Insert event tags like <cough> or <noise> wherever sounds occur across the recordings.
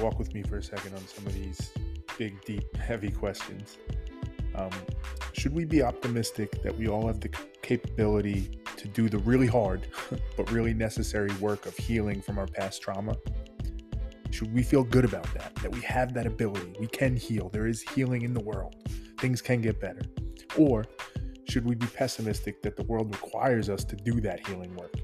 walk with me for a second on some of these big, deep, heavy questions. Um, should we be optimistic that we all have the capability to do the really hard <laughs> but really necessary work of healing from our past trauma? Should we feel good about that? That we have that ability? We can heal. There is healing in the world. Things can get better. Or should we be pessimistic that the world requires us to do that healing work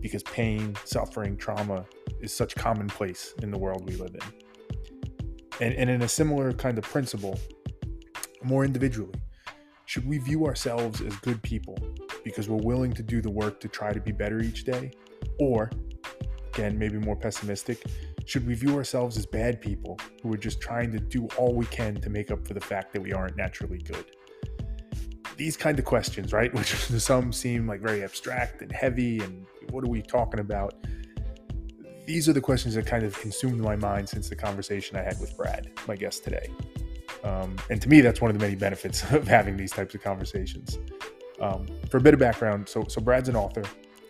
because pain, suffering, trauma is such commonplace in the world we live in? And, and in a similar kind of principle, more individually, should we view ourselves as good people because we're willing to do the work to try to be better each day? Or, again, maybe more pessimistic, should we view ourselves as bad people who are just trying to do all we can to make up for the fact that we aren't naturally good? These kind of questions, right, <laughs> which to some seem like very abstract and heavy, and what are we talking about? These are the questions that kind of consumed my mind since the conversation I had with Brad, my guest today. Um, and to me, that's one of the many benefits <laughs> of having these types of conversations. Um, for a bit of background, so so Brad's an author.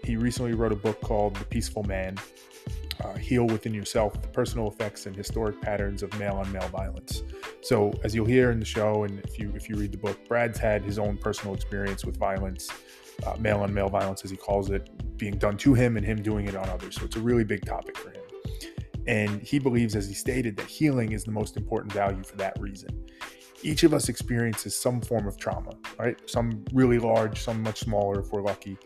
He recently wrote a book called The Peaceful Man, uh, heal within yourself the personal effects and historic patterns of male on male violence. So, as you'll hear in the show, and if you if you read the book, Brad's had his own personal experience with violence, uh, male on male violence, as he calls it, being done to him and him doing it on others. So, it's a really big topic for him. And he believes, as he stated, that healing is the most important value for that reason. Each of us experiences some form of trauma, right? Some really large, some much smaller if we're lucky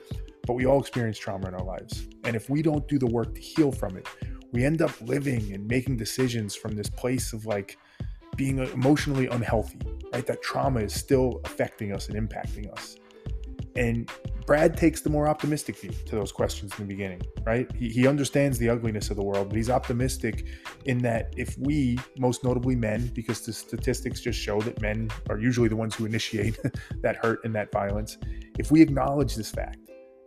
but we all experience trauma in our lives. And if we don't do the work to heal from it, we end up living and making decisions from this place of like being emotionally unhealthy, right? That trauma is still affecting us and impacting us. And Brad takes the more optimistic view to those questions in the beginning, right? He, he understands the ugliness of the world, but he's optimistic in that if we, most notably men, because the statistics just show that men are usually the ones who initiate <laughs> that hurt and that violence, if we acknowledge this fact,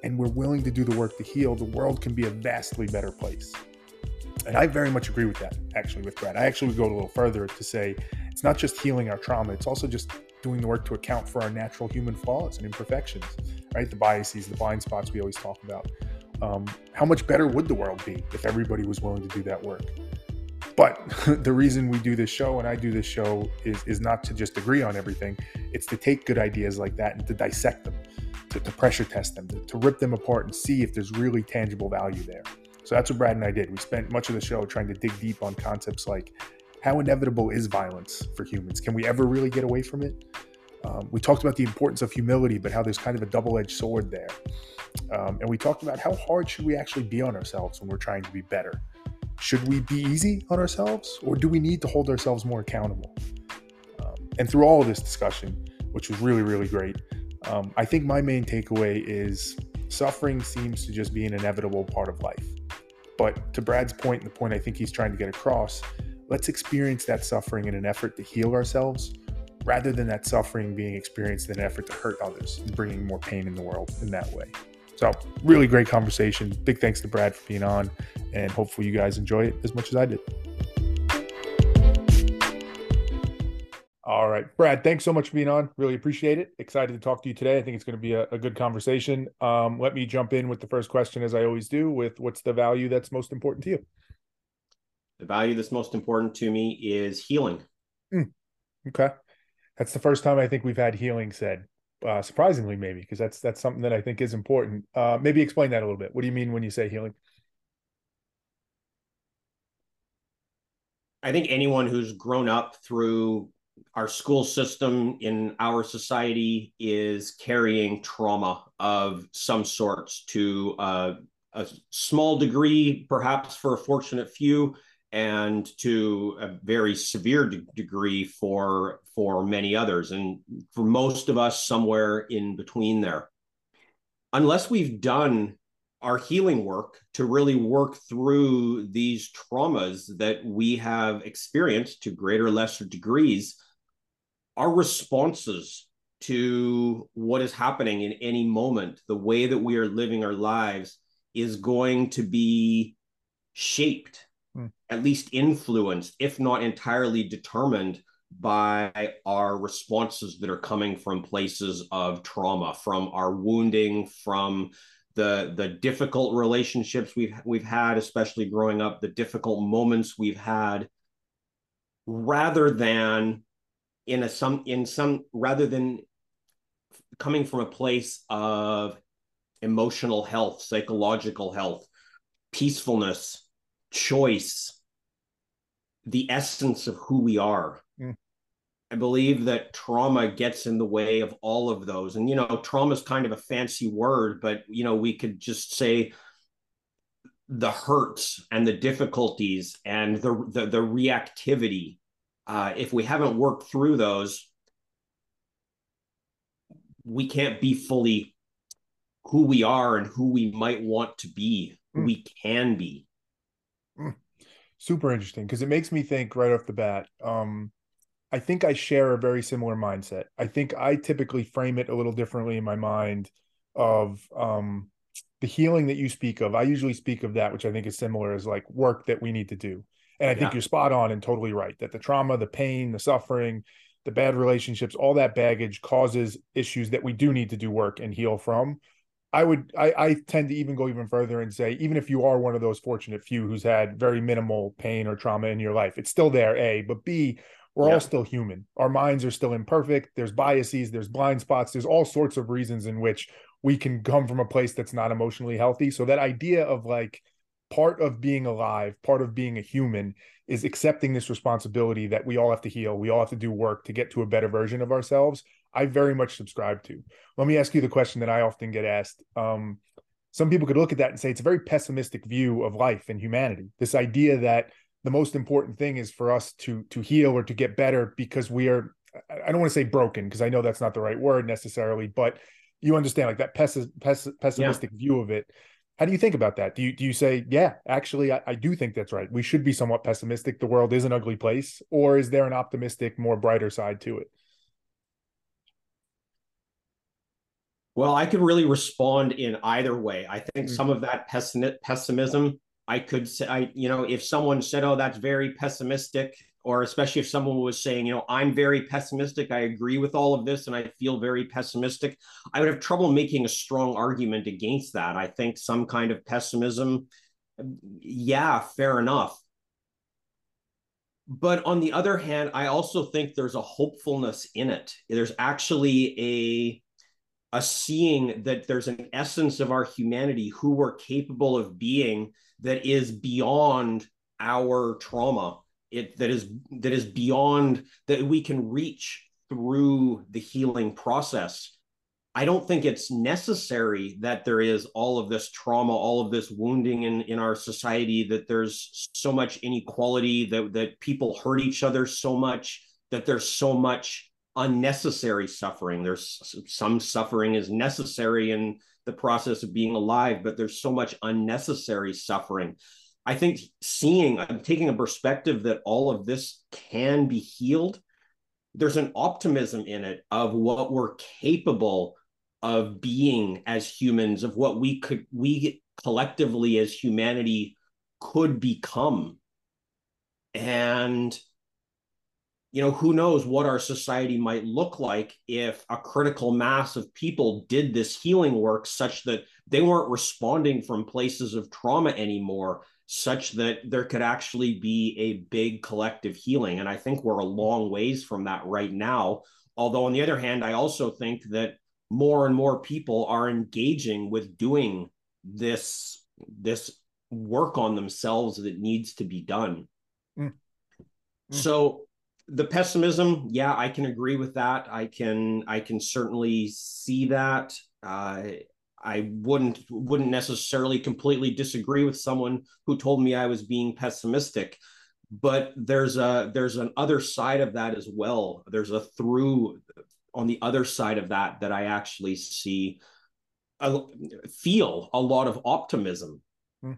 and we're willing to do the work to heal, the world can be a vastly better place. And I very much agree with that, actually, with Brad. I actually would go a little further to say it's not just healing our trauma, it's also just doing the work to account for our natural human flaws and imperfections, right? The biases, the blind spots we always talk about. Um, how much better would the world be if everybody was willing to do that work? But <laughs> the reason we do this show and I do this show is, is not to just agree on everything, it's to take good ideas like that and to dissect them to, to pressure test them, to, to rip them apart and see if there's really tangible value there. So that's what Brad and I did. We spent much of the show trying to dig deep on concepts like how inevitable is violence for humans? Can we ever really get away from it? Um, we talked about the importance of humility, but how there's kind of a double edged sword there. Um, and we talked about how hard should we actually be on ourselves when we're trying to be better? Should we be easy on ourselves, or do we need to hold ourselves more accountable? Um, and through all of this discussion, which was really, really great, um, I think my main takeaway is suffering seems to just be an inevitable part of life. But to Brad's point, and the point I think he's trying to get across, let's experience that suffering in an effort to heal ourselves rather than that suffering being experienced in an effort to hurt others and bringing more pain in the world in that way. So, really great conversation. Big thanks to Brad for being on, and hopefully, you guys enjoy it as much as I did. All right, Brad, thanks so much for being on. Really appreciate it. Excited to talk to you today. I think it's going to be a, a good conversation. Um, let me jump in with the first question, as I always do, with what's the value that's most important to you? The value that's most important to me is healing. Mm, okay, that's the first time I think we've had healing said. Uh, surprisingly, maybe because that's that's something that I think is important. Uh, maybe explain that a little bit. What do you mean when you say healing? I think anyone who's grown up through our school system in our society is carrying trauma of some sorts to uh, a small degree, perhaps for a fortunate few, and to a very severe de- degree for for many others, and for most of us, somewhere in between there. Unless we've done our healing work to really work through these traumas that we have experienced to greater or lesser degrees our responses to what is happening in any moment, the way that we are living our lives is going to be shaped, at least influenced, if not entirely determined by our responses that are coming from places of trauma, from our wounding, from the the difficult relationships we've we've had, especially growing up, the difficult moments we've had, rather than in a some in some rather than coming from a place of emotional health, psychological health, peacefulness, choice, the essence of who we are. Mm. I believe that trauma gets in the way of all of those. And, you know, trauma is kind of a fancy word, but, you know, we could just say the hurts and the difficulties and the, the, the reactivity. Uh, if we haven't worked through those, we can't be fully who we are and who we might want to be, mm. we can be. Super interesting because it makes me think right off the bat. Um, I think I share a very similar mindset. I think I typically frame it a little differently in my mind of um, the healing that you speak of. I usually speak of that, which I think is similar as like work that we need to do. And I yeah. think you're spot on and totally right that the trauma, the pain, the suffering, the bad relationships, all that baggage causes issues that we do need to do work and heal from. I would I, I tend to even go even further and say even if you are one of those fortunate few who's had very minimal pain or trauma in your life, it's still there. A, but B, we're yeah. all still human. Our minds are still imperfect. There's biases, there's blind spots, there's all sorts of reasons in which we can come from a place that's not emotionally healthy. So that idea of like part of being alive, part of being a human is accepting this responsibility that we all have to heal. We all have to do work to get to a better version of ourselves. I very much subscribe to. Let me ask you the question that I often get asked. Um, some people could look at that and say it's a very pessimistic view of life and humanity. This idea that the most important thing is for us to to heal or to get better because we are I don't want to say broken because I know that's not the right word necessarily, but you understand like that pes- pes- pessimistic yeah. view of it. How do you think about that? Do you do you say, yeah, actually, I, I, do think that's right. We should be somewhat pessimistic. The world is an ugly place, or is there an optimistic, more brighter side to it? Well, I could really respond in either way. I think mm-hmm. some of that pessimism I could say, I, you know, if someone said, oh, that's very pessimistic, or especially if someone was saying, you know, I'm very pessimistic, I agree with all of this and I feel very pessimistic, I would have trouble making a strong argument against that. I think some kind of pessimism, yeah, fair enough. But on the other hand, I also think there's a hopefulness in it. There's actually a a seeing that there's an essence of our humanity who we're capable of being that is beyond our trauma. It that is that is beyond that we can reach through the healing process. I don't think it's necessary that there is all of this trauma all of this wounding in in our society that there's so much inequality that that people hurt each other so much that there's so much unnecessary suffering there's some suffering is necessary in the process of being alive, but there's so much unnecessary suffering. I think seeing, I'm taking a perspective that all of this can be healed. There's an optimism in it of what we're capable of being as humans, of what we could, we collectively as humanity could become. And you know, who knows what our society might look like if a critical mass of people did this healing work such that they weren't responding from places of trauma anymore, such that there could actually be a big collective healing. And I think we're a long ways from that right now. Although, on the other hand, I also think that more and more people are engaging with doing this this work on themselves that needs to be done. Mm. Mm. So the pessimism yeah i can agree with that. I can i can certainly see that. Uh, i wouldn't wouldn't necessarily completely disagree with someone who told me i was being pessimistic but there's a there's an other side of that as well. There's a through on the other side of that that i actually see a, feel a lot of optimism. Hmm.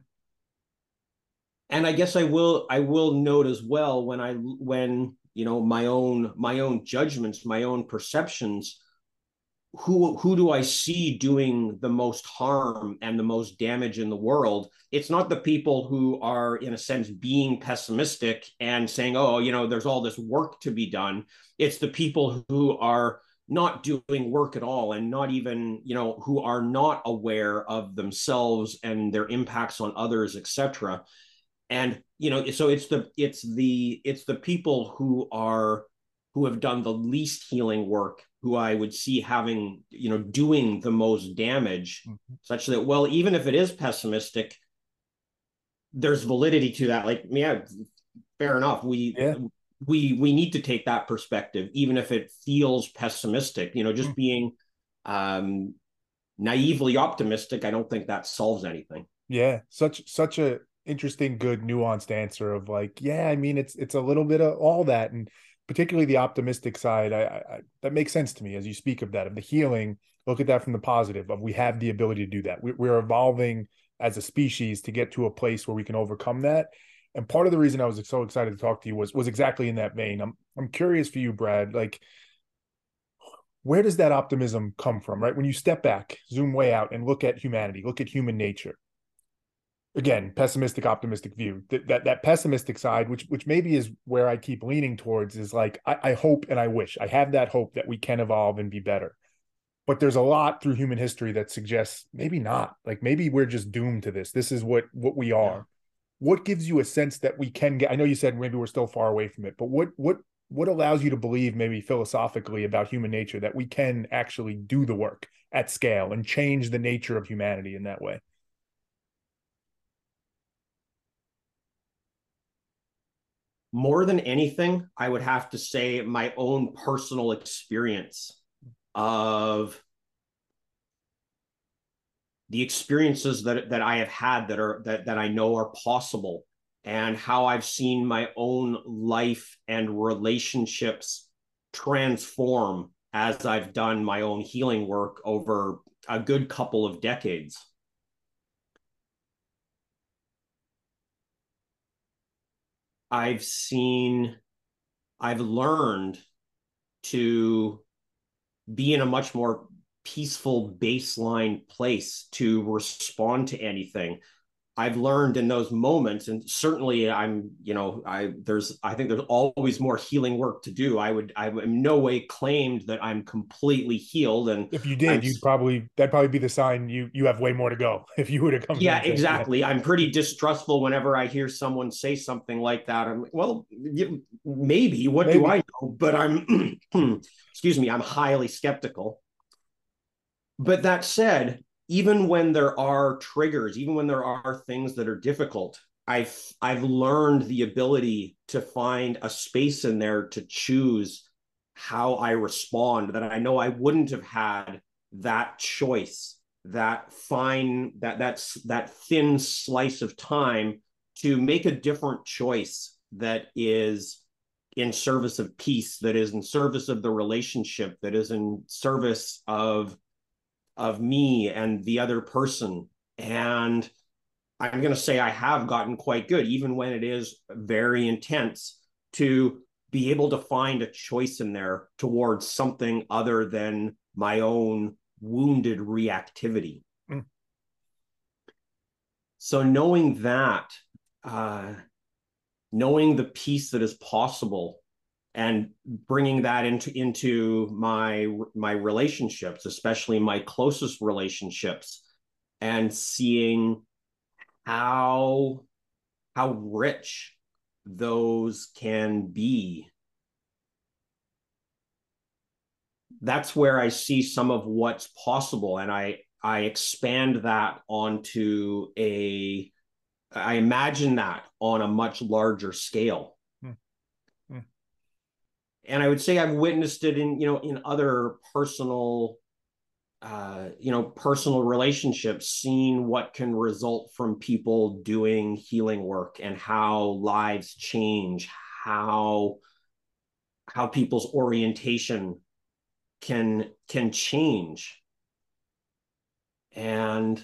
and i guess i will i will note as well when i when you know my own my own judgments my own perceptions who who do i see doing the most harm and the most damage in the world? It's not the people who are in a sense being pessimistic and saying oh you know there's all this work to be done. It's the people who are not doing work at all and not even you know who are not aware of themselves and their impacts on others etc and you know so it's the it's the it's the people who are who have done the least healing work who i would see having you know doing the most damage mm-hmm. such that well even if it is pessimistic there's validity to that like yeah fair enough we yeah. we we need to take that perspective even if it feels pessimistic you know just mm-hmm. being um naively optimistic i don't think that solves anything yeah such such a interesting, good, nuanced answer of like, yeah, I mean, it's it's a little bit of all that, and particularly the optimistic side. I, I that makes sense to me as you speak of that of the healing. Look at that from the positive of we have the ability to do that. We, we're evolving as a species to get to a place where we can overcome that. And part of the reason I was so excited to talk to you was was exactly in that vein. I'm I'm curious for you, Brad. Like, where does that optimism come from? Right when you step back, zoom way out, and look at humanity, look at human nature again pessimistic optimistic view. That, that that pessimistic side which which maybe is where i keep leaning towards is like I, I hope and i wish. I have that hope that we can evolve and be better. But there's a lot through human history that suggests maybe not. Like maybe we're just doomed to this. This is what what we are. Yeah. what gives you a sense that we can get i know you said maybe we're still far away from it but what what what allows you to believe maybe philosophically about human nature that we can actually do the work at scale and change the nature of humanity in that way more than anything, I would have to say my own personal experience of the experiences that that I have had that are that that I know are possible and how I've seen my own life and relationships transform as I've done my own healing work over a good couple of decades. I've seen, I've learned to be in a much more peaceful baseline place to respond to anything. I've learned in those moments, and certainly I'm, you know, I there's I think there's always more healing work to do. I would I in no way claimed that I'm completely healed. And if you did, I'm, you'd probably that'd probably be the sign you you have way more to go <laughs> if you were to come. Yeah, exactly. I'm pretty distrustful whenever I hear someone say something like that. I'm like, well, maybe. What maybe. do I know? But I'm, <clears throat> excuse me, I'm highly skeptical. But that said, even when there are triggers, even when there are things that are difficult, I've I've learned the ability to find a space in there to choose how I respond that I know I wouldn't have had that choice, that fine, that that's that thin slice of time to make a different choice that is in service of peace, that is in service of the relationship, that is in service of of me and the other person. And I'm going to say I have gotten quite good, even when it is very intense, to be able to find a choice in there towards something other than my own wounded reactivity. Mm. So, knowing that, uh, knowing the peace that is possible and bringing that into into my my relationships especially my closest relationships and seeing how how rich those can be. That's where i see some of what's possible and i i expand that onto a i imagine that on a much larger scale and I would say I've witnessed it in you know in other personal uh, you know personal relationships, seeing what can result from people doing healing work and how lives change, how how people's orientation can can change, and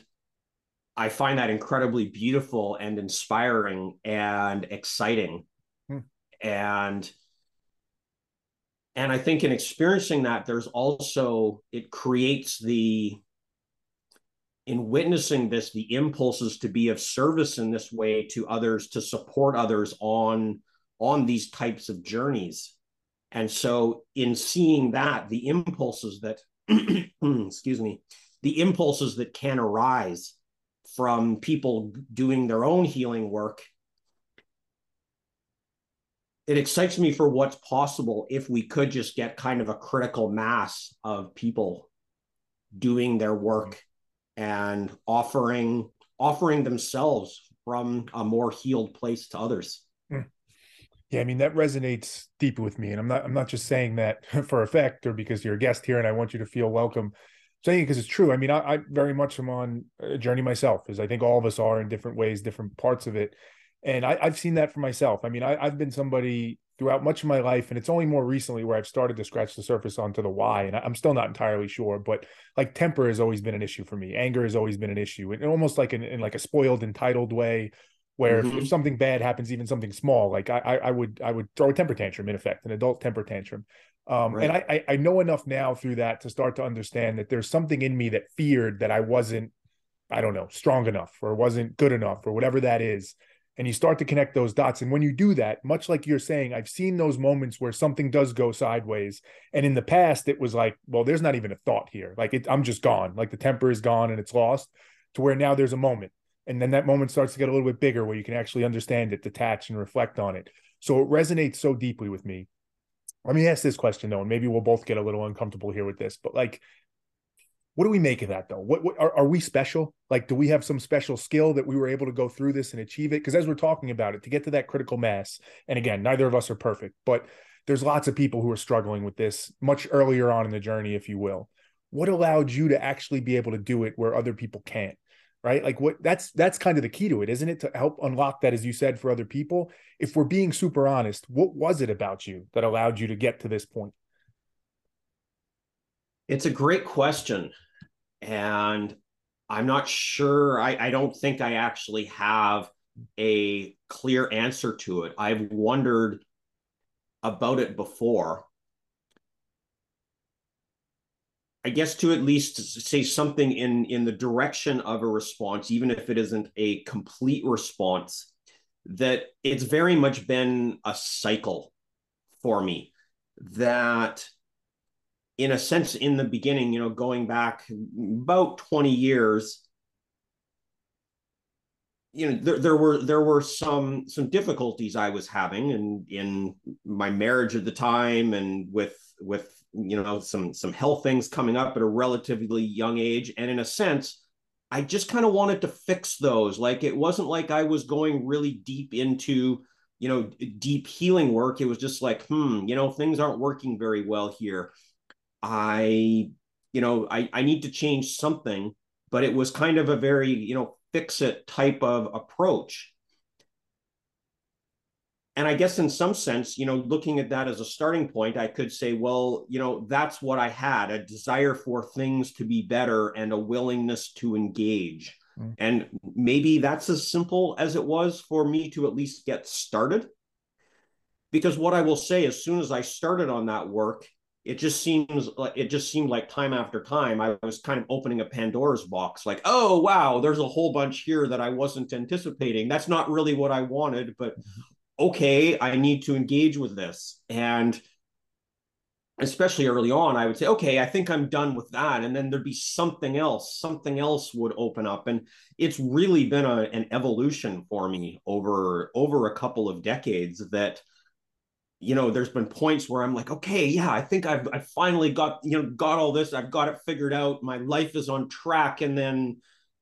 I find that incredibly beautiful and inspiring and exciting, hmm. and and i think in experiencing that there's also it creates the in witnessing this the impulses to be of service in this way to others to support others on on these types of journeys. And so in seeing that the impulses that <clears throat> excuse me the impulses that can arise from people doing their own healing work it excites me for what's possible if we could just get kind of a critical mass of people doing their work and offering offering themselves from a more healed place to others. Hmm. Yeah, I mean that resonates deep with me, and I'm not I'm not just saying that <laughs> for effect or because you're a guest here and I want you to feel welcome. I'm saying it because it's true. I mean, I, I very much am on a journey myself, as I think all of us are in different ways, different parts of it, and I, have seen that for myself. I mean, I, I've been somebody throughout much of my life, and it's only more recently where I've started to scratch the surface onto the why, and I'm still not entirely sure. But like temper has always been an issue for me. Anger has always been an issue, and almost like in, in like a spoiled, entitled way, where mm-hmm. if, if, mm-hmm. something bad happens, even something small, like I, I would I would throw a temper tantrum in effect, an adult temper tantrum. Um, right. And I, I know enough now through that to start to understand that there's something in me that feared that I wasn't, I don't know, strong enough or wasn't good enough or whatever that is and you start to connect those dots. And when you do that much like you're saying i've seen those moments where something does go sideways. And in the past it was like well there's not even a thought here. Like it, i'm just gone. Like the temper is gone and it's lost to where now there's a moment. And then that moment starts to get a little bit bigger where you can actually understand it detach and reflect on it. So it resonates so deeply with me. Let me ask this question though and maybe we'll both get a little uncomfortable here with this but like what do we make of that though? What, what are, are we special? Like, do we have some special skill that we were able to go through this and achieve it? Because as we're talking about it, to get to that critical mass, and again, neither of us are perfect, but there's lots of people who are struggling with this much earlier on in the journey, if you will. What allowed you to actually be able to do it where other people can't? Right? Like what that's that's kind of the key to it, isn't it? To help unlock that, as you said, for other people. If we're being super honest, what was it about you that allowed you to get to this point? It's a great question and I'm not sure. I, I don't think I actually have a clear answer to it. I've wondered about it before. I guess to at least say something in in the direction of a response, even if it isn't a complete response, that it's very much been a cycle for me. That in a sense, in the beginning, you know, going back about 20 years, you know, there, there were there were some some difficulties I was having in in my marriage at the time and with with you know some some health things coming up at a relatively young age. And in a sense, I just kind of wanted to fix those. Like it wasn't like I was going really deep into you know deep healing work it was just like hmm you know things aren't working very well here I, you know, I, I need to change something, but it was kind of a very, you know, fix it type of approach. And I guess in some sense, you know, looking at that as a starting point, I could say, well, you know, that's what I had a desire for things to be better and a willingness to engage. Mm. And maybe that's as simple as it was for me to at least get started. Because what I will say, as soon as I started on that work, it just seems like it just seemed like time after time I was kind of opening a Pandora's box like oh wow there's a whole bunch here that I wasn't anticipating. That's not really what I wanted but okay I need to engage with this. And especially early on I would say okay I think I'm done with that and then there'd be something else something else would open up. And it's really been a, an evolution for me over over a couple of decades that you know, there's been points where I'm like, okay, yeah, I think I've I finally got you know got all this. I've got it figured out. My life is on track, and then,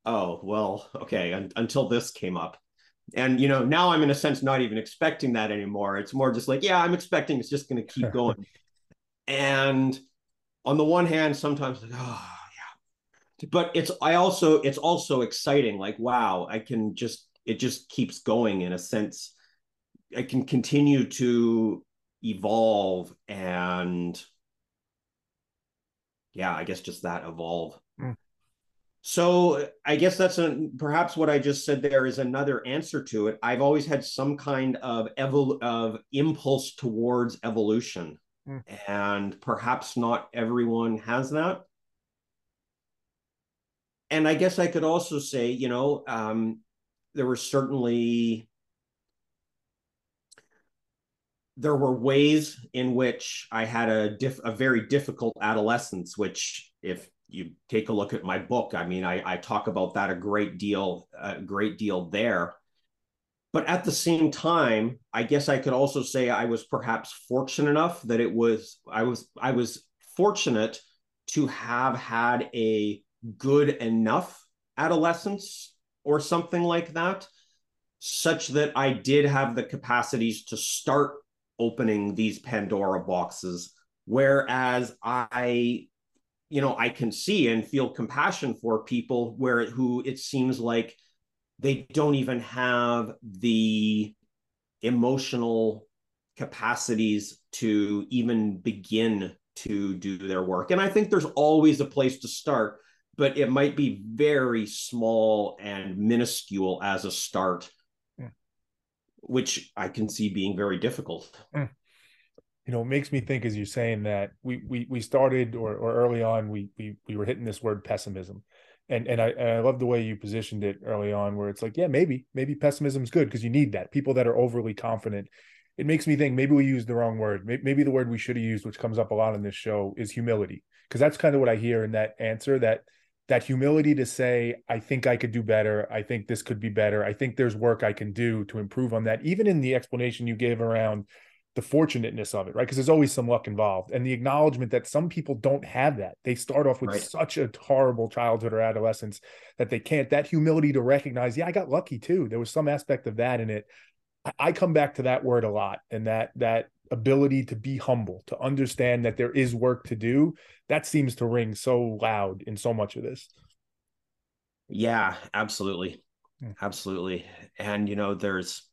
oh well, okay, un- until this came up, and you know now I'm in a sense not even expecting that anymore. It's more just like, yeah, I'm expecting it's just going to keep going, and on the one hand, sometimes like, oh yeah, but it's I also it's also exciting. Like, wow, I can just it just keeps going in a sense I can continue to evolve and yeah, I guess just that evolve. Mm. So I guess that's a, perhaps what I just said there is another answer to it. I've always had some kind of evol- of impulse towards evolution, mm. and perhaps not everyone has that. And I guess I could also say, you know, um, there were certainly there were ways in which I had a diff, a very difficult adolescence, which if you take a look at my book, I mean, I, I talk about that a great deal, a great deal there. but at the same time, I guess I could also say I was perhaps fortunate enough that it was I was I was fortunate to have had a good enough adolescence or something like that, such that I did have the capacities to start opening these Pandora boxes. Whereas I, you know, I can see and feel compassion for people where who it seems like they don't even have the emotional capacities to even begin to do their work. And I think there's always a place to start, but it might be very small and minuscule as a start. Which I can see being very difficult. Mm. You know, it makes me think as you're saying that we we we started or or early on we we we were hitting this word pessimism. And and I and I love the way you positioned it early on where it's like, yeah, maybe, maybe pessimism is good because you need that. People that are overly confident it makes me think maybe we used the wrong word. Maybe the word we should have used, which comes up a lot in this show, is humility, because that's kind of what I hear in that answer. That that humility to say, I think I could do better. I think this could be better. I think there's work I can do to improve on that. Even in the explanation you gave around the fortunateness of it, right? Because there's always some luck involved, and the acknowledgement that some people don't have that. They start off with right. such a horrible childhood or adolescence that they can't. That humility to recognize, yeah, I got lucky too. There was some aspect of that in it I come back to that word a lot and that that ability to be humble, to understand that there is work to do. That seems to ring so loud in so much of this. Yeah, absolutely. Hmm. Absolutely. And you know, there's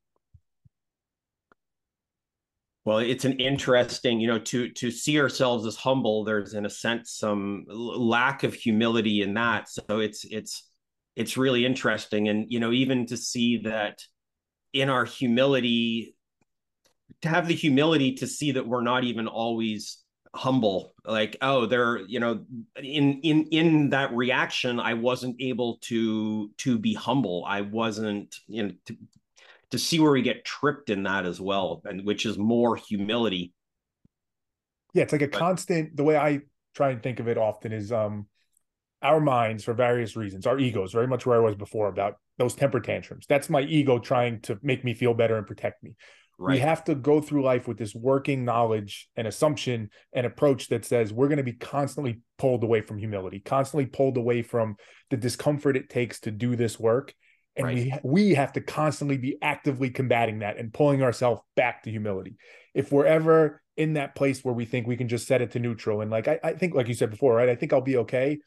well, it's an interesting, you know, to to see ourselves as humble, there's in a sense some lack of humility in that. So it's it's it's really interesting and you know, even to see that in our humility to have the humility to see that we're not even always humble like oh there you know in in in that reaction i wasn't able to to be humble. I wasn't you know to, to see where we get tripped in that as well and which is more humility. Yeah it's like a but, constant the way i try and think of it often is um our minds for various reasons our egos very much where i was before about those temper tantrums. That's my ego trying to make me feel better and protect me right. we have to go through life with this working knowledge and assumption and approach that says we're going to be constantly pulled away from humility constantly pulled away from the discomfort it takes to do this work and right. we we have to constantly be actively combating that and pulling ourselves back to humility if we're ever in that place where we think we can just set it to neutral and like I, I think like you said before right i think i'll be okay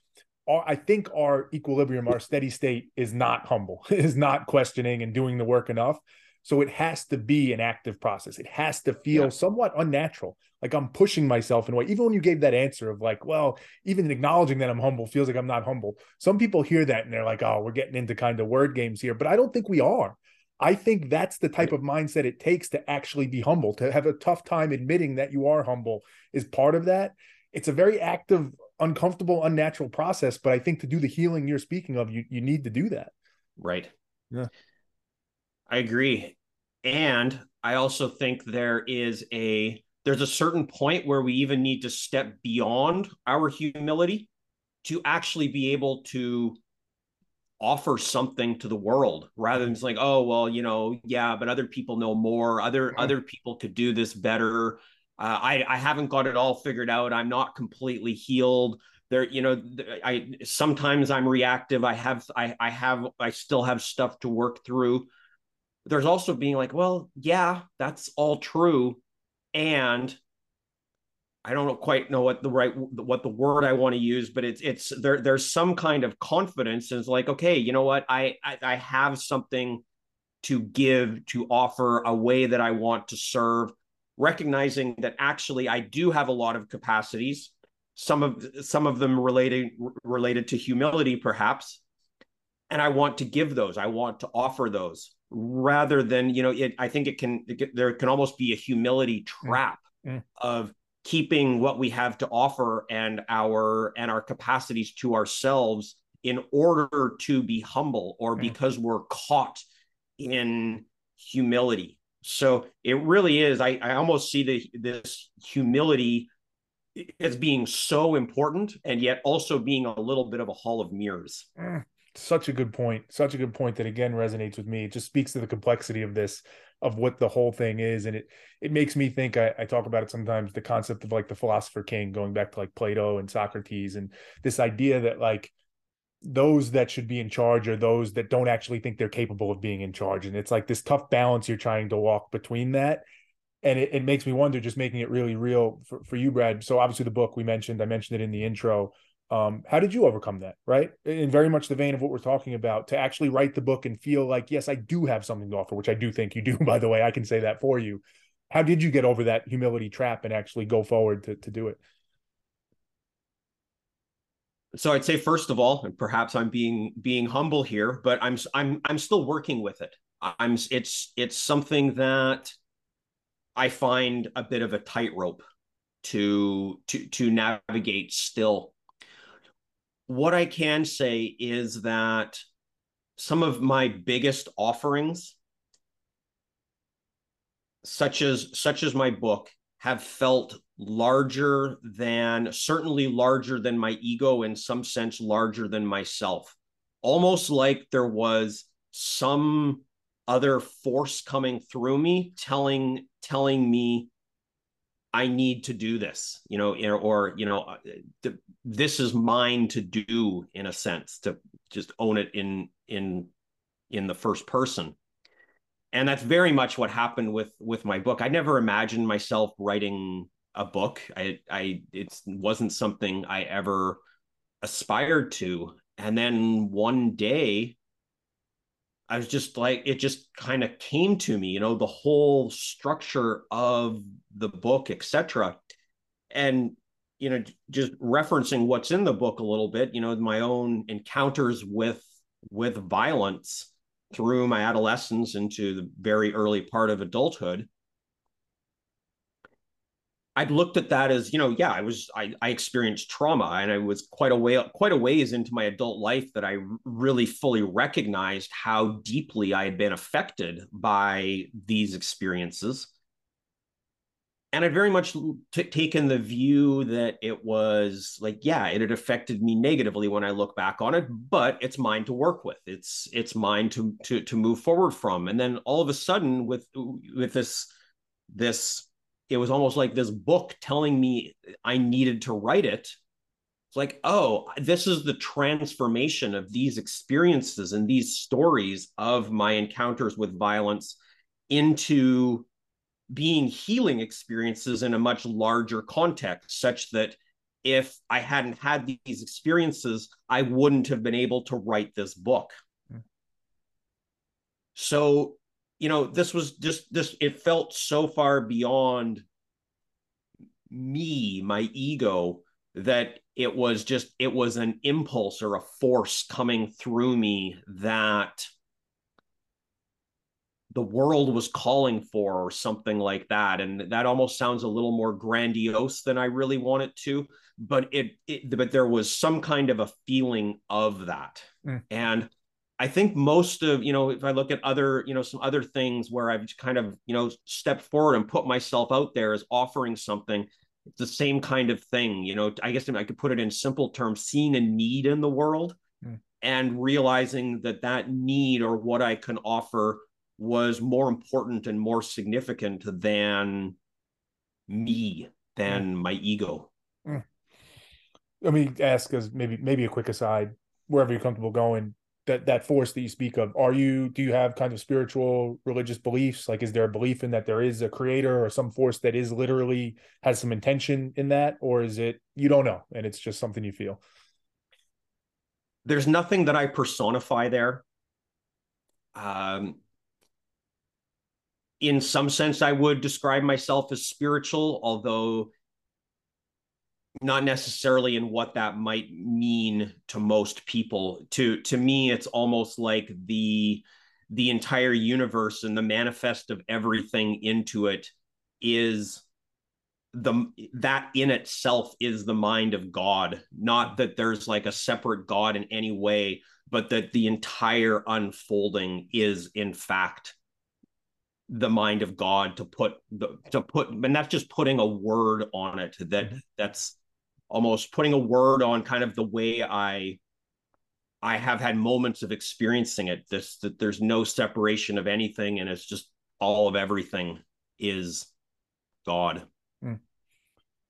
our, I think our equilibrium, our steady state is not humble, <laughs> is not questioning and doing the work enough. So it has to be an active process. It has to feel yeah. somewhat unnatural. Like I'm pushing myself in a way. Even when you gave that answer of like, well, even acknowledging that I'm humble feels like I'm not humble. Some people hear that and they're like, oh, we're getting into kind of word games here. But I don't think we are. I think that's the type of mindset it takes to actually be humble, to have a tough time admitting that you are humble is part of that. It's a very active uncomfortable, unnatural process. But I think to do the healing you're speaking of, you you need to do that. Right. Yeah. I agree. And I also think there is a there's a certain point where we even need to step beyond our humility to actually be able to offer something to the world rather than just like oh well you know yeah but other people know more other yeah. other people could do this better uh, I I haven't got it all figured out. I'm not completely healed. There, you know, I sometimes I'm reactive. I have I I have I still have stuff to work through. There's also being like, well, yeah, that's all true, and I don't quite know what the right what the word I want to use, but it's it's there. There's some kind of confidence. And it's like, okay, you know what? I, I I have something to give, to offer, a way that I want to serve recognizing that actually I do have a lot of capacities, some of some of them related related to humility, perhaps, and I want to give those. I want to offer those rather than you know. It, I think it can it, there can almost be a humility mm. trap mm of keeping what we have to offer and our and our capacities to ourselves in order to be humble or mm because we're caught in humility so it really is. I, I almost see the, this humility as being so important and yet also being a little bit of a hall of mirrors. Mm. Such a good point. Such a good point that again resonates with me. It just speaks to the complexity of this, of what the whole thing is, and it it makes me think. I, I talk about it sometimes. The concept of like the philosopher king, going back to like Plato and Socrates, and this idea that like those that should be in charge are those that don't actually think they're capable of being in charge, and it's like this tough balance you're trying to walk between that. And it, it makes me wonder, just making it really real for, for you, Brad. So obviously the book we mentioned, I mentioned it in the intro um, how did you overcome that, right? In very much the vein of what we're talking about, to actually write the book and feel like, yes, I do have something to offer, which I do think you do, <laughs> by the way. I can say that for you. How did you get over that humility trap and actually go forward to, to do it? So I'd say first of all, and perhaps I'm being being humble here, but I'm I'm I'm still working with it. I'm it's it's something that I find a bit of a tightrope to to to navigate still what I can say is that some of my biggest offerings, such as such as my book, have felt larger than certainly larger than my ego, in some sense, larger than myself. Almost like there was some other force coming through me telling telling me I need to do this, you know, or, you know, uh, this is mine to do in a sense to just own it in in in the first person. And that's very much what happened with with my book. I never imagined myself writing a book. I I it wasn't something I ever aspired to. And then one day I was just like, it just kind of came to me, you know, the whole structure of the book, etc. And, you know, just referencing what's in the book a little bit, you know, my own encounters with with violence through my adolescence into the very early part of adulthood I'd looked at that as, you know, yeah, I was, I, I experienced trauma and I was quite a way, quite a ways into my adult life that I really fully recognized how deeply I had been affected by these experiences. And I'd very much t- taken the view that it was like, yeah, it had affected me negatively when I look back on it, but it's mine to work with. It's, it's mine to, to, to move forward from. And then all of a sudden with, with this, this it was almost like this book telling me I needed to write it. It's like, oh, this is the transformation of these experiences and these stories of my encounters with violence into being healing experiences in a much larger context, such that if I hadn't had these experiences, I wouldn't have been able to write this book. Mm. So you know this was just this it felt so far beyond me my ego that it was just it was an impulse or a force coming through me that the world was calling for or something like that and that almost sounds a little more grandiose than i really want it to but it, it but there was some kind of a feeling of that mm. and I think most of, you know, if I look at other, you know, some other things where I've kind of, you know, stepped forward and put myself out there as offering something, it's the same kind of thing. You know, I guess I could put it in simple terms, seeing a need in the world mm. and realizing that that need or what I can offer was more important and more significant than me, than mm. my ego. Mm. Let me ask as maybe maybe a quick aside, wherever you're comfortable going that that force that you speak of. Are you do you have kind of spiritual religious beliefs? Like is there a belief in that there is a creator or some force that is literally has some intention in that? Or is it you don't know and it's just something you feel? There's nothing that i personify there. Um in some sense i would describe myself as spiritual although not necessarily in what that might mean to most people. To to me it's almost like the the entire universe and the manifest of everything into it is the that in itself is the mind of god. Not that there's like a separate god in any way but that the entire unfolding is in fact the mind of god to put the to put and that's just putting a word on it that mm-hmm. that's almost putting a word on kind of the way I I have had moments of experiencing it. This that there's no separation of anything, and it's just all of everything is God. Mm.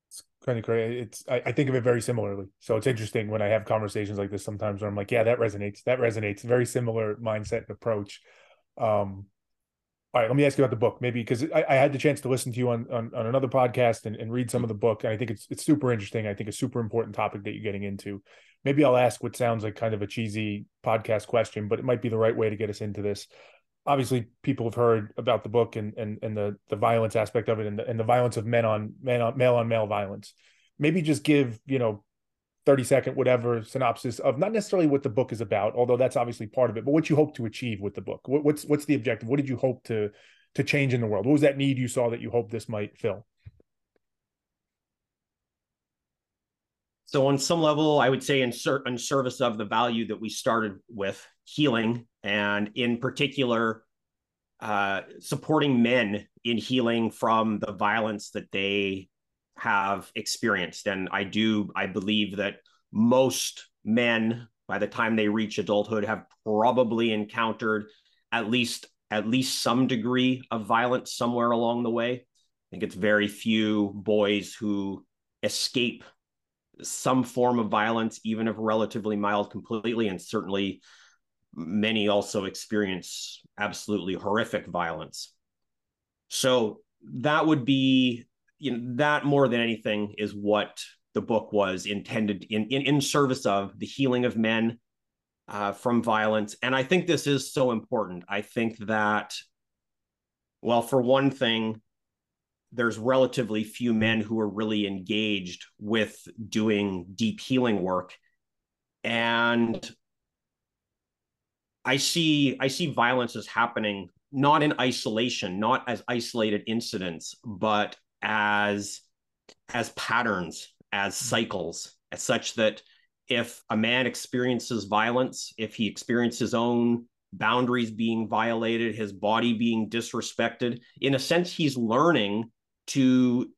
It's kind of great. It's I, I, think of it very similarly. So it's interesting when I have conversations like this sometimes where I'm like, yeah, that resonates. That resonates. Very similar mindset and approach. Um, all right, let me ask you about the book, maybe because I, I, had the chance to listen to you on on, on another podcast and, and, read some of the book, and I think it's it's super interesting. I think a super important topic that you're getting into. Maybe I'll ask what sounds like kind of a cheesy podcast question, but it might be the right way to get us into this. Obviously, people have heard about the book and and and the the violence aspect of it, and the, and the violence of men on men on male on male violence. Maybe just give you know 30 second whatever synopsis of not necessarily what the book is about although that's obviously part of it but what you hope to achieve with the book. What, what's what's the objective? What did you hope to to change in the world? What was that need you saw that you hope this might fill? So on some level i would say in, ser- in service of the value that we started with healing and in particular uh, supporting men in healing from the violence that they have experienced. And I do, I believe that most men, by the time they reach adulthood, have probably encountered at least at least some degree of violence somewhere along the way. I think it's very few boys who escape some form of violence, even if relatively mild, completely, and certainly many also experience absolutely horrific violence. So that would be you know that more than anything is what the book was intended in in, in service of the healing of men uh, from violence. And i think this is so important. I think that well for one thing there's relatively few men who are really engaged with doing deep healing work. And i see i see violence as happening not in isolation not as isolated incidents but as as patterns as mm-hmm. cycles as such that if a man experiences violence if he experiences his own boundaries being violated his body being disrespected in a sense he's learning to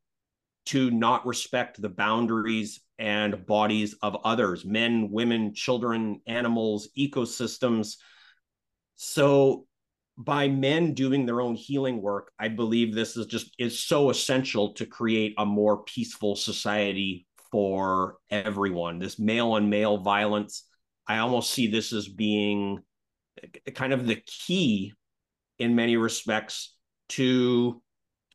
to not respect the boundaries and bodies of others men women children animals ecosystems so by men doing their own healing work i believe this is just is so essential to create a more peaceful society for everyone. This male on male violence i almost see this as being kind of the key in many respects to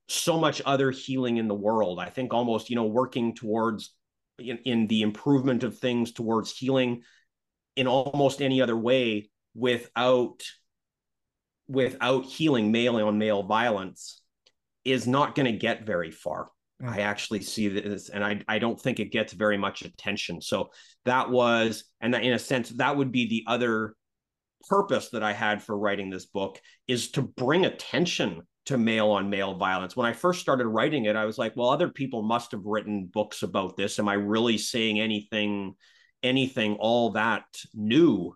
so much other healing in the world. I think almost you know working towards in, in the improvement of things towards healing in almost any other way without without healing male on male violence is not going to get very far. Mm. I actually see this, and I, I don't think it gets very much attention. So that was, and that in a sense, that would be the other purpose that I had for writing this book is to bring attention to male on male violence. When I first started writing it, I was like, well, other people must have written books about this. Am I really saying anything, anything all that new?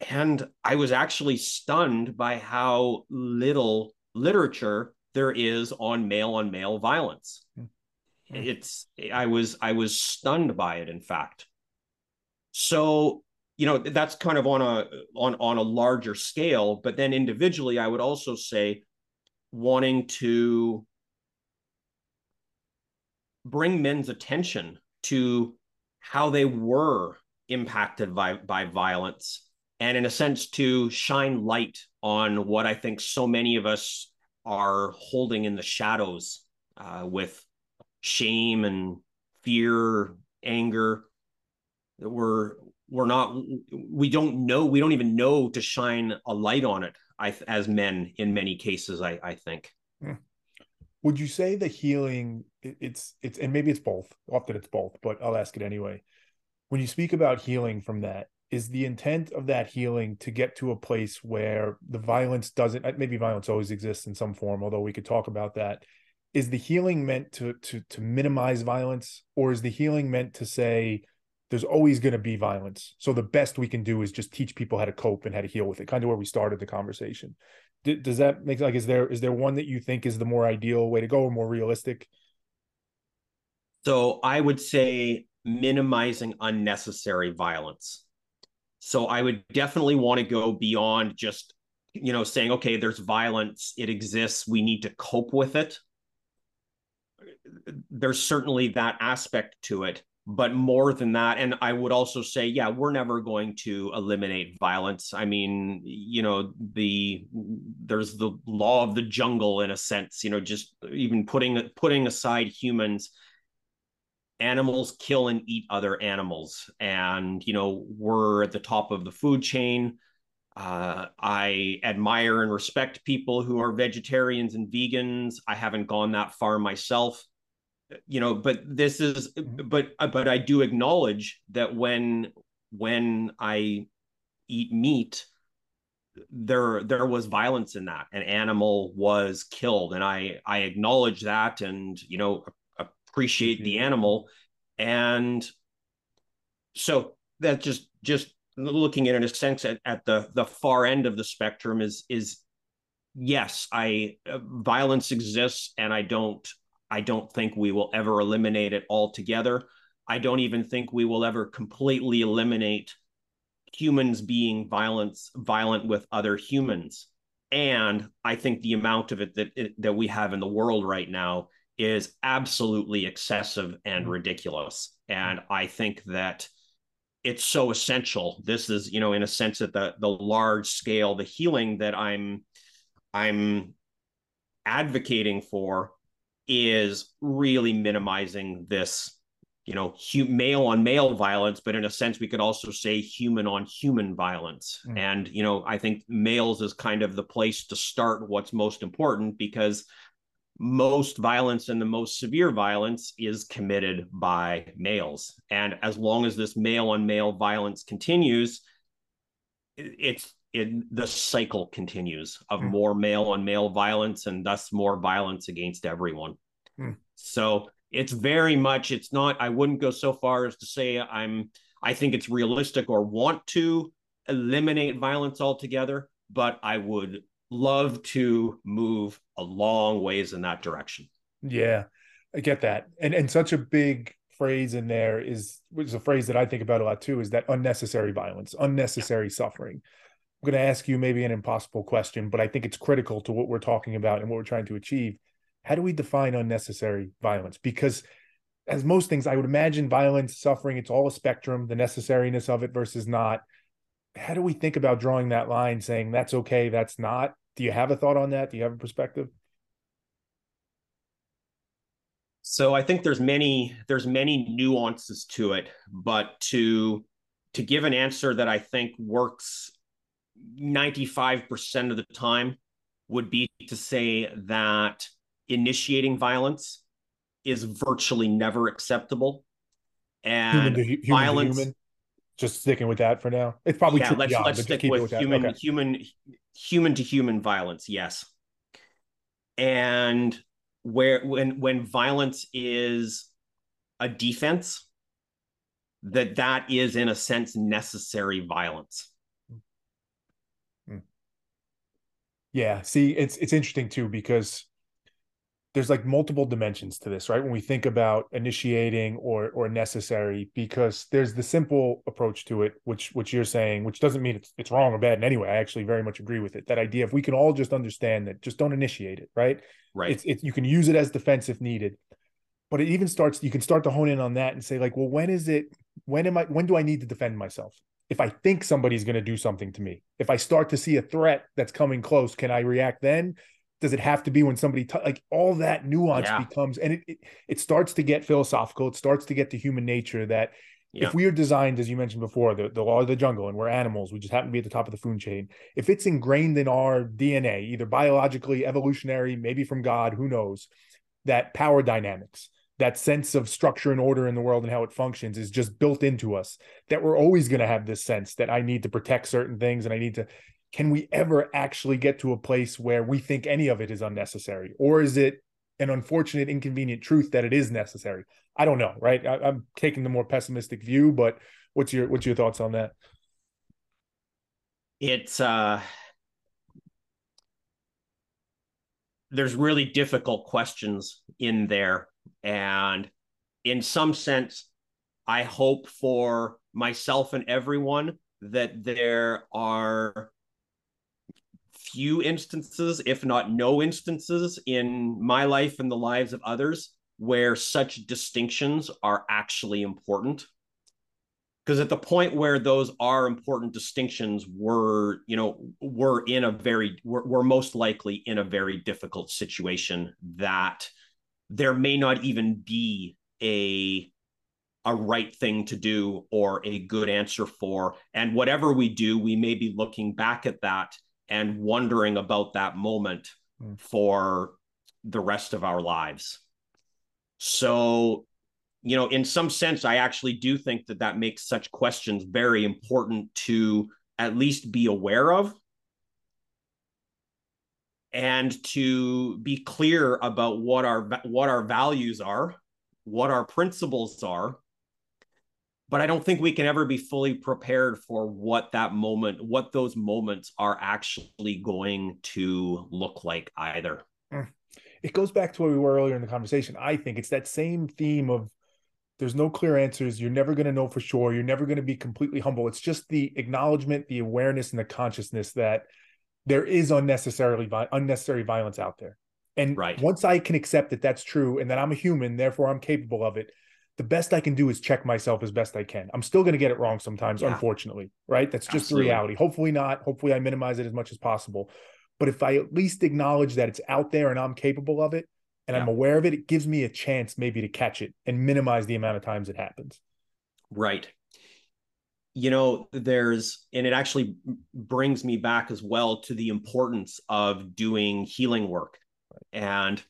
And I was actually stunned by how little literature there is on male on male violence. Mm-hmm. It's I was I was stunned by it, in fact. So, you know, that's kind of on a on on a larger scale, but then individually, I would also say wanting to bring men's attention to how they were impacted by by violence and in a sense to shine light on what I think so many of us are holding in the shadows uh, with shame and fear, anger. We're we're not we don't know we don't even know to shine a light on it. I as men in many cases. I I think. Hmm. Would you say the healing it's it's and maybe it's both. Often it's both, but I'll ask it anyway. When you speak about healing from that, is the intent of that healing to get to a place where the violence doesn't uh, maybe violence always exists in some form although we could talk about that. Is the healing meant to to to minimize violence or is the healing meant to say there's always going to be violence? So the best we can do is just teach people how to cope and how to heal with it kind of where we started the conversation. D- does that make like is there is there one that you think is the more ideal way to go or more realistic? So i would say minimizing unnecessary violence So I would definitely want to go beyond just, you know, saying, okay, there's violence, it exists, we need to cope with it. There's certainly that aspect to it but more than that and i would also say yeah we're never going to eliminate violence i mean you know the there's the law of the jungle in a sense you know just even putting putting aside humans animals kill and eat other animals. And you know we're at the top of the food chain. Uh, I admire and respect people who are vegetarians and vegans. I haven't gone that far myself. You know but this is mm-hmm. but but i do acknowledge that when when i eat meat there there was violence in that. An animal was killed. And i i acknowledge that. And you know appreciate the mm-hmm. animal and so that just just looking at it in a sense at, at the the far end of the spectrum is is yes i uh, violence exists and i don't I don't think we will ever eliminate it altogether. I don't even think we will ever completely eliminate humans being violence violent with other humans. And I think the amount of it that it, that we have in the world right now is absolutely excessive and mm-hmm. ridiculous. And I think that it's so essential. This is, you know, in a sense that the the large scale, the healing that I'm I'm advocating for is really minimizing this you know male on male violence but in a sense we could also say human on human violence mm. and you know i think males is kind of the place to start what's most important because most violence and the most severe violence is committed by males and as long as this male on male violence continues it's it, the cycle continues of mm. more male on male violence and thus more violence against everyone. Mm. So it's very much, it's not, I wouldn't go so far as to say I'm, I think it's realistic or want to eliminate violence altogether, but I would love to move a long ways in that direction. Yeah, I get that. And, and such a big phrase in there is, which is a phrase that I think about a lot too, is that unnecessary violence, unnecessary suffering. I'm going to ask you maybe an impossible question, but I think it's critical to what we're talking about and what we're trying to achieve. How do we define unnecessary violence? Because as most things, I would imagine violence, suffering, it's all a spectrum, the necessariness of it versus not. How do we think about drawing that line saying that's okay, that's not? Do you have a thought on that? Do you have a perspective? So I think there's many there's many nuances to it, but to to give an answer that I think works 95% of the time would be to say that initiating violence is virtually never acceptable. And human human violence. Just sticking with that for now. It's probably yeah. Let's let's stick with, with human okay. human human to human violence. Yes. And where when when violence is a defense, that that is in a sense necessary violence hmm. Hmm. Yeah, see, it's it's interesting too because there's like multiple dimensions to this, right? When we think about initiating or or necessary, because there's the simple approach to it, which which you're saying, which doesn't mean it's it's wrong or bad in any way. I actually very much agree with it. That idea, if we can all just understand that, just don't initiate it, right? Right. It's it, you can use it as defense if needed, but it even starts. You can start to hone in on that and say, like, well, when is it? When am I? When do I need to defend myself? if I think somebody's going to do something to me, if I start to see a threat that's coming close, can I react then? Does it have to be when somebody t- like all that nuance yeah. becomes and it, it, it starts to get philosophical. It starts to get to human nature that yeah. if we are designed, as you mentioned before, the, the law of the jungle, and we're animals, we just happen to be at the top of the food chain. If it's ingrained in our DNA, either biologically, evolutionary, maybe from God, who knows, that power dynamics that sense of structure and order in the world and how it functions is just built into us that we're always going to have this sense that i need to protect certain things and i need to can we ever actually get to a place where we think any of it is unnecessary? Or is it an unfortunate inconvenient truth that it is necessary? I don't know right? I, i'm taking the more pessimistic view but what's your what's your thoughts on that? It's uh there's really difficult questions in there. And in some sense, I hope for myself and everyone that there are few instances, if not no instances, in my life and the lives of others where such distinctions are actually important. Because at the point where those are important distinctions, we're, you know, we're in a very, we're, most likely in a very difficult situation that there may not even be a a right thing to do or a good answer for. And whatever we do, we may be looking back at that and wondering about that moment mm. for the rest of our lives. So, you know, in some sense, I actually do think that that makes such questions very important to at least be aware of and to be clear about what our what our values are, what our principles are, but I don't think we can ever be fully prepared for what that moment, what those moments are actually going to look like either. Mm. It goes back to where we were earlier in the conversation. I think it's that same theme of there's no clear answers. You're never going to know for sure. You're never going to be completely humble. It's just the acknowledgement, the awareness, and the consciousness that there is unnecessarily unnecessary violence out there. And right. once I can accept that that's true and that I'm a human, therefore I'm capable of it, the best I can do is check myself as best I can. I'm still going to get it wrong sometimes, yeah. unfortunately, right? That's just Absolutely. the reality. Hopefully not. Hopefully I minimize it as much as possible. But if I at least acknowledge that it's out there and I'm capable of it and yeah. I'm aware of it, it gives me a chance maybe to catch it and minimize the amount of times it happens. Right. You know, there's, and it actually brings me back as well to the importance of doing healing work. And,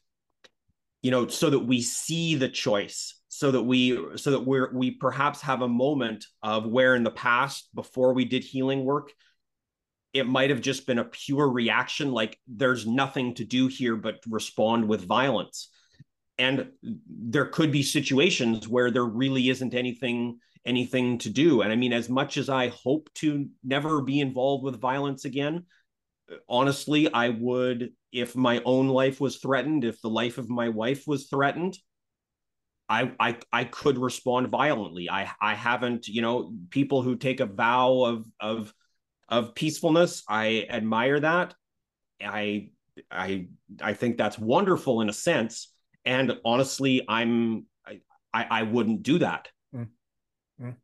you know, so that we see the choice so that we so that we're we perhaps have a moment of where in the past before we did healing work it might have just been a pure reaction like there's nothing to do here but respond with violence. And there could be situations where there really isn't anything anything to do. And i mean as much as i hope to never be involved with violence again honestly i would if my own life was threatened if the life of my wife was threatened I, I I could respond violently. I I haven't, you know, people who take a vow of of of peacefulness. I admire that. I I I think that's wonderful in a sense. And honestly, I'm I I, wouldn't do that. Mm. Mm.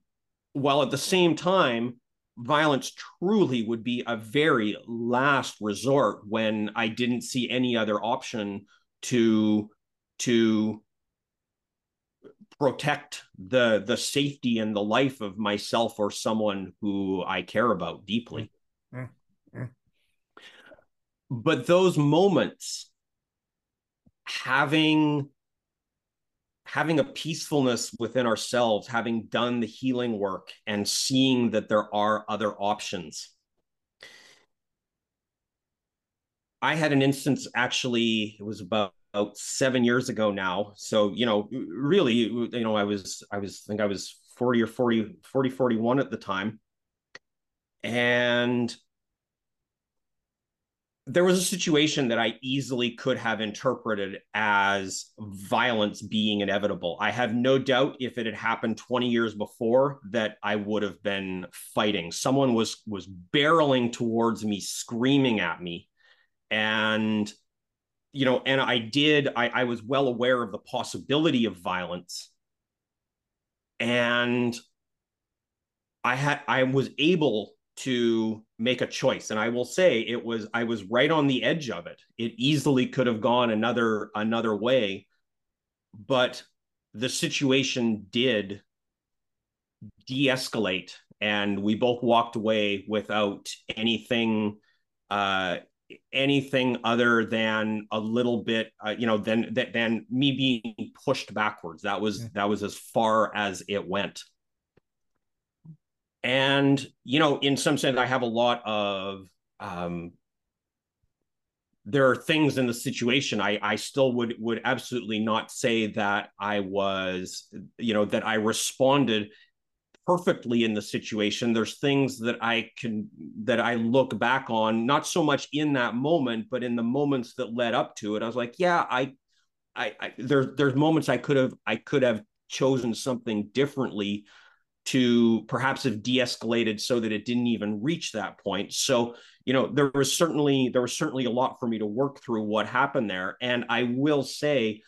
While at the same time, violence truly would be a very last resort when I didn't see any other option to to protect the the safety and the life of myself or someone who I care about deeply. Mm-hmm. But those moments having having a peacefulness within ourselves, having done the healing work and seeing that there are other options. I had an instance actually, it was about about seven years ago now. So, you know, really, you know, I was, I was, I think I was 40 or 40, 40, 41 at the time. And there was a situation that I easily could have interpreted as violence being inevitable. I have no doubt if it had happened 20 years before that I would have been fighting. Someone was was barreling towards me, screaming at me. And you know, and I did, I, I was well aware of the possibility of violence. And I had, I was able to make a choice. And I will say it was, I was right on the edge of it. It easily could have gone another, another way, but the situation did de-escalate and we both walked away without anything uh anything other than a little bit uh, you know than than than me being pushed backwards. That was yeah. that was as far as it went. And you know in some sense i have a lot of um there are things in the situation. I i still would would absolutely not say that i was you know that i responded perfectly in the situation. There's things that i can that i look back on not so much in that moment but in the moments that led up to it. I was like yeah i i, I there, there's moments i could have i could have chosen something differently to perhaps have de-escalated so that it didn't even reach that point. So you know there was certainly there was certainly a lot for me to work through what happened there. And i will say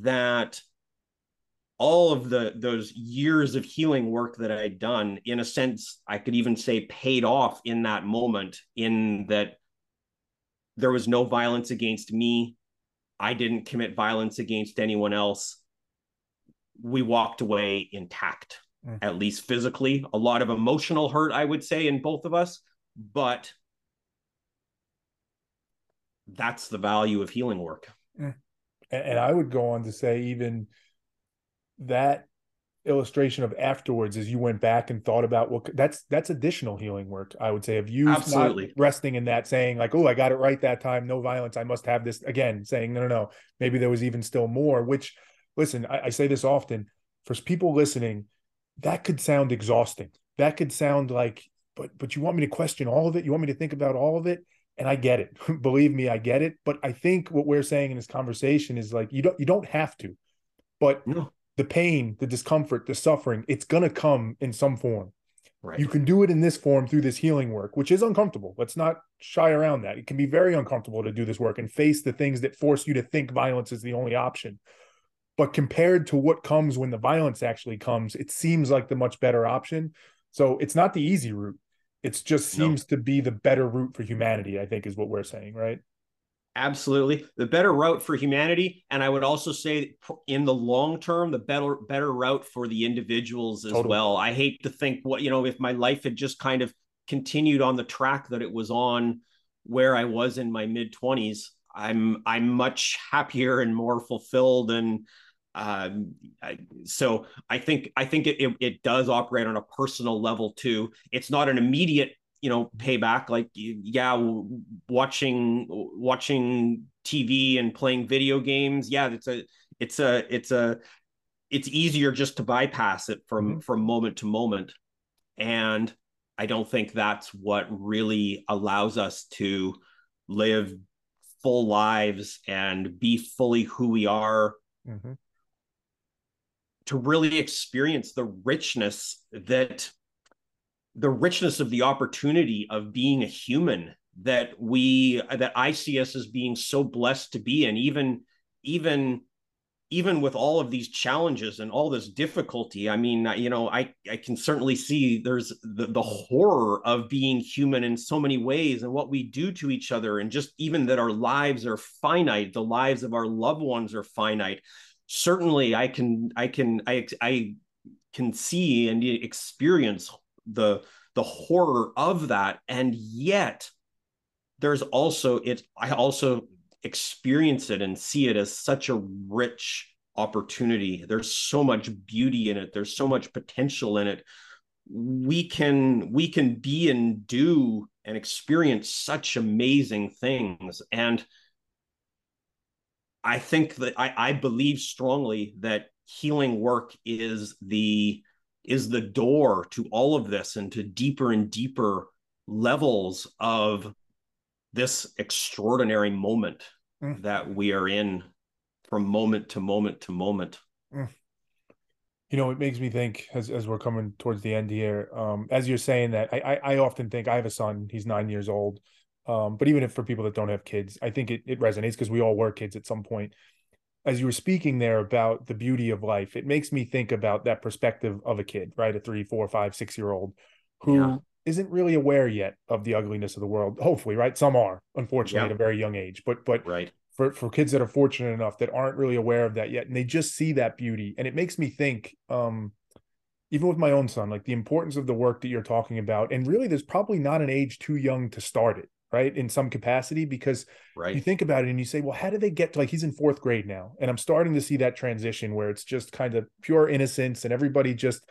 that all of the those years of healing work that i'd done in a sense i could even say paid off in that moment in that there was no violence against me i didn't commit violence against anyone else we walked away intact mm. at least physically a lot of emotional hurt i would say in both of us but that's the value of healing work mm. and i would go on to say even that illustration of afterwards as you went back and thought about what that's that's additional healing work i would say of you absolutely. resting in that saying like oh i got it right that time. No violence. I must have this again saying no no no. Maybe there was even still more which listen I, I say this often for people listening that could sound exhausting. That could sound like but but you want me to question all of it? You want me to think about all of it? And i get it. <laughs> Believe me i get it. But i think what we're saying in this conversation is like you don't you don't have to. But no the pain, the discomfort, the suffering, it's going to come in some form. Right. You can do it in this form through this healing work, which is uncomfortable. Let's not shy around that. It can be very uncomfortable to do this work and face the things that force you to think violence is the only option. But compared to what comes when the violence actually comes, it seems like the much better option. So it's not the easy route. It just seems no. to be the better route for humanity, I think, is what we're saying, right? Absolutely the better route for humanity and i would also say in the long term the better better route for the individuals as totally. well i hate to think what you know if my life had just kind of continued on the track that it was on where i was in my mid 20s i'm i'm much happier and more fulfilled and um, I, so I think I think it, it, it does operate on a personal level too. It's not an immediate you know payback like yeah watching watching tv and playing video games yeah it's a it's a it's a it's easier just to bypass it from mm-hmm. from moment to moment and i don't think that's what really allows us to live full lives and be fully who we are mm-hmm. to really experience the richness that the richness of the opportunity of being a human that we that I see us as being so blessed to be in even even even with all of these challenges and all this difficulty. I mean you know i i can certainly see there's the, the horror of being human in so many ways and what we do to each other and just even that our lives are finite the lives of our loved ones are finite. Certainly i can i can i i can see and experience the the horror of that. And yet there's also it i also experience it and see it as such a rich opportunity. There's so much beauty in it. There's so much potential in it. We can we can be and do and experience such amazing things. And i think that i, I believe strongly that healing work is the is the door to all of this and to deeper and deeper levels of this extraordinary moment mm. that we are in from moment to moment to moment. Mm. You know, it makes me think as, as we're coming towards the end here, um, as you're saying that, I, I, I often think I have a son, he's nine years old. Um, but even if for people that don't have kids, I think it, it resonates because we all were kids at some point as you were speaking there about the beauty of life, it makes me think about that perspective of a kid, right? A three, four, five, six year old who yeah. not really aware yet of the ugliness of the world. Hopefully, right? Some are, unfortunately, yeah. at a very young age. But but right. for, for kids that are fortunate enough that aren't really aware of that yet, and they just see that beauty. And it makes me think, um, even with my own son, like the importance of the work that you're talking about. And really, there's probably not an age too young to start it right in some capacity because right. you think about it and you say well how do they get to like he's in fourth grade now and i'm starting to see that transition where it's just kind of pure innocence and everybody just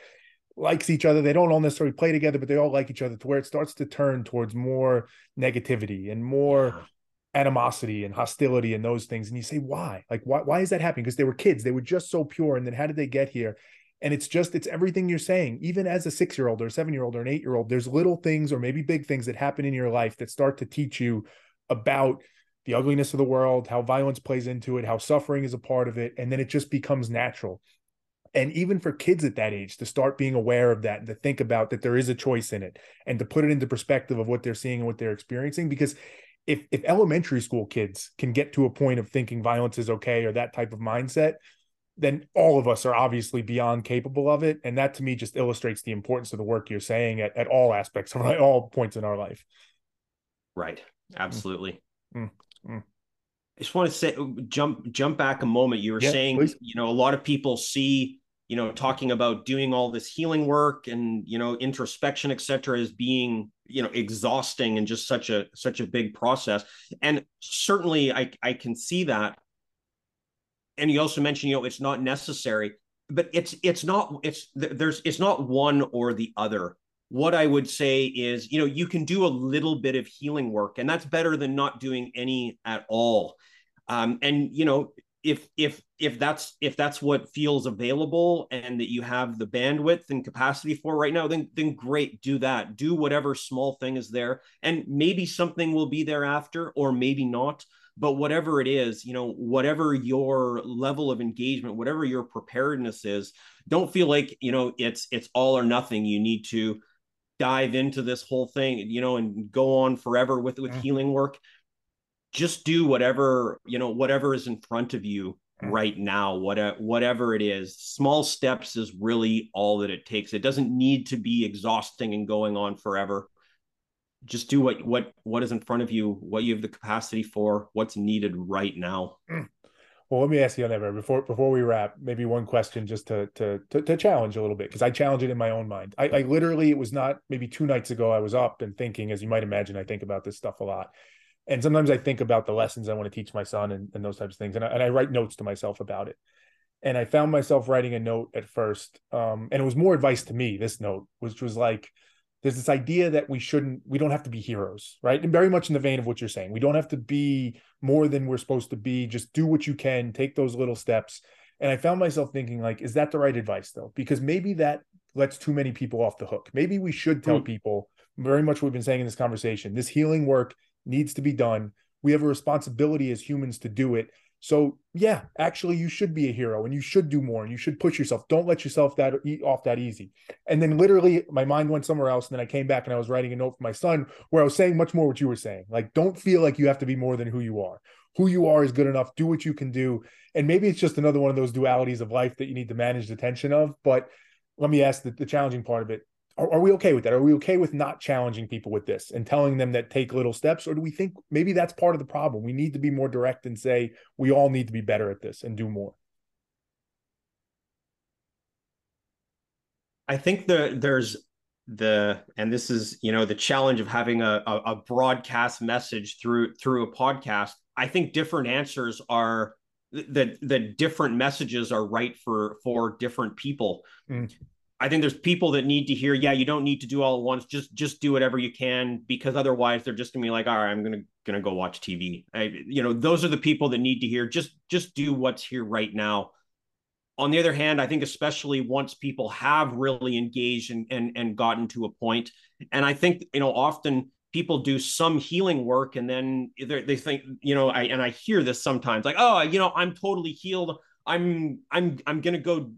likes each other. They don't all necessarily play together but they all like each other to where it starts to turn towards more negativity and more yeah. animosity and hostility and those things and you say why? Like why, why is that happening? Because they were kids. They were just so pure and then how did they get here and it's just, it's everything you're saying. Even as a six year old or a seven year old or an eight year old, there's little things or maybe big things that happen in your life that start to teach you about the ugliness of the world, how violence plays into it, how suffering is a part of it. And then it just becomes natural. and even for kids at that age to start being aware of that and to think about that there is a choice in it and to put it into perspective of what they're seeing and what they're experiencing because if if elementary school kids can get to a point of thinking violence is okay or that type of mindset then all of us are obviously beyond capable of it and that to me just illustrates the importance of the work you're saying at, at all aspects of <laughs> all points in our life right absolutely mm. Mm. I just want to say, jump jump back a moment. You were yeah, saying, please. you know, a lot of people see, you know, talking about doing all this healing work and you know introspection, etc., as being you know exhausting and just such a such a big process. And certainly, I I can see that. And you also mentioned, you know, it's not necessary, but it's it's not it's there's it's not one or the other what I would say is, you know, you can do a little bit of healing work, and that's better than not doing any at all. Um, and you know, if if if that's if that's what feels available and that you have the bandwidth and capacity for right now, then then great, do that. Do whatever small thing is there, and maybe something will be there after, or maybe not. But whatever it is, you know, whatever your level of engagement, whatever your preparedness is, don't feel like you know it's it's all or nothing. You need to dive into this whole thing, you know, and go on forever with with mm. healing work. Just do whatever, you know, whatever is in front of you mm. right now, what, whatever it is. Small steps is really all that it takes. It doesn't need to be exhausting and going on forever. Just do what what what is in front of you, what you have the capacity for, what's needed right now. Mm. Well, let me ask you on that before before we wrap. Maybe one question just to to to, to challenge a little bit because I challenge it in my own mind. I, I literally it was not maybe two nights ago. I was up and thinking, as you might imagine, I think about this stuff a lot, and sometimes I think about the lessons I want to teach my son and, and those types of things, and I, and I write notes to myself about it. And I found myself writing a note at first, um, and it was more advice to me. This note, which was like, there's this idea that we shouldn't we don't have to be heroes right? And very much in the vein of what you're saying. We don't have to be more than we're supposed to be. Just do what you can take those little steps. And i found myself thinking like is that the right advice though? Because maybe that lets too many people off the hook. Maybe we should tell mm. people very much what we've been saying in this conversation. This healing work needs to be done. We have a responsibility as humans to do it so yeah, actually, you should be a hero and you should do more and you should push yourself. Don't let yourself that eat off that easy. And then literally, my mind went somewhere else. And then I came back and I was writing a note for my son where I was saying much more what you were saying. Like, don't feel like you have to be more than who you are. Who you are is good enough. Do what you can do. And maybe it's just another one of those dualities of life that you need to manage the tension of. But let me ask the, the challenging part of it are, are, we okay with that? Are we okay with not challenging people with this and telling them that take little steps? Or do we think maybe that's part of the problem? We need to be more direct and say we all need to be better at this and do more. I think the there's the and this is you know the challenge of having a, a, a broadcast message through through a podcast. I think different answers are the the different messages are right for for different people. Mm. I think there's people that need to hear, yeah, you don't need to do all at once. Just just do whatever you can because otherwise they're just gonna be like, all right, I'm gonna gonna go watch TV. I, you know, those are the people that need to hear. Just just do what's here right now. On the other hand, I think especially once people have really engaged and and and gotten to a point, and I think you know often people do some healing work and then they think you know I and I hear this sometimes like oh you know I'm totally healed I'm I'm I'm gonna go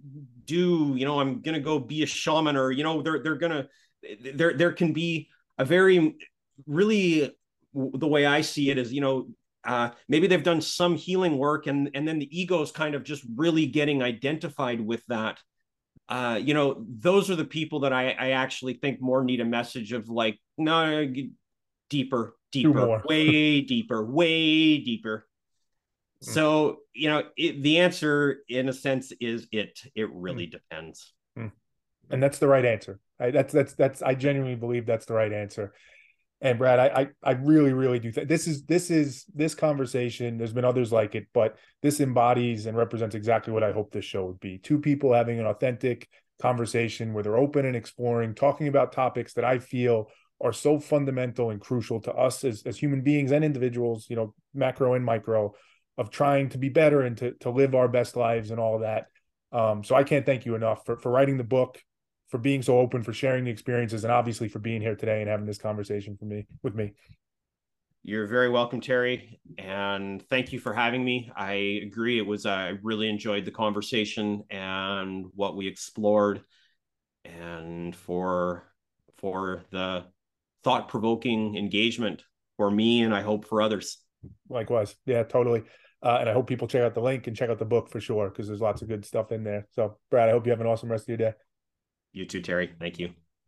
do you know I'm gonna go be a shaman or you know they're they're gonna there there can be a very really the way I see it is you know uh, maybe they've done some healing work and and then the ego is kind of just really getting identified with that uh, you know those are the people that I, I actually think more need a message of like no deeper deeper way deeper way deeper. So, you know, it, the answer in a sense is it. It really mm. depends. Mm. And that's the right answer. I, that's that's that's I genuinely believe that's the right answer. And Brad, I I, I really really do think this is this is this conversation. There's been others like it, but this embodies and represents exactly what I hope this show would be. Two people having an authentic conversation where they're open and exploring, talking about topics that I feel are so fundamental and crucial to us as, as human beings and individuals, you know, macro and micro, of trying to be better and to to live our best lives and all that. Um, so I can't thank you enough for for writing the book, for being so open, for sharing the experiences, and obviously for being here today and having this conversation for me with me. You're very welcome, Terry, and thank you for having me. I agree. It was I really enjoyed the conversation and what we explored, and for for the thought provoking engagement for me, and I hope for others. Likewise, yeah, totally. Uh, and I hope people check out the link and check out the book for sure because there's lots of good stuff in there. So, Brad, I hope you have an awesome rest of your day. You too, Terry. Thank you.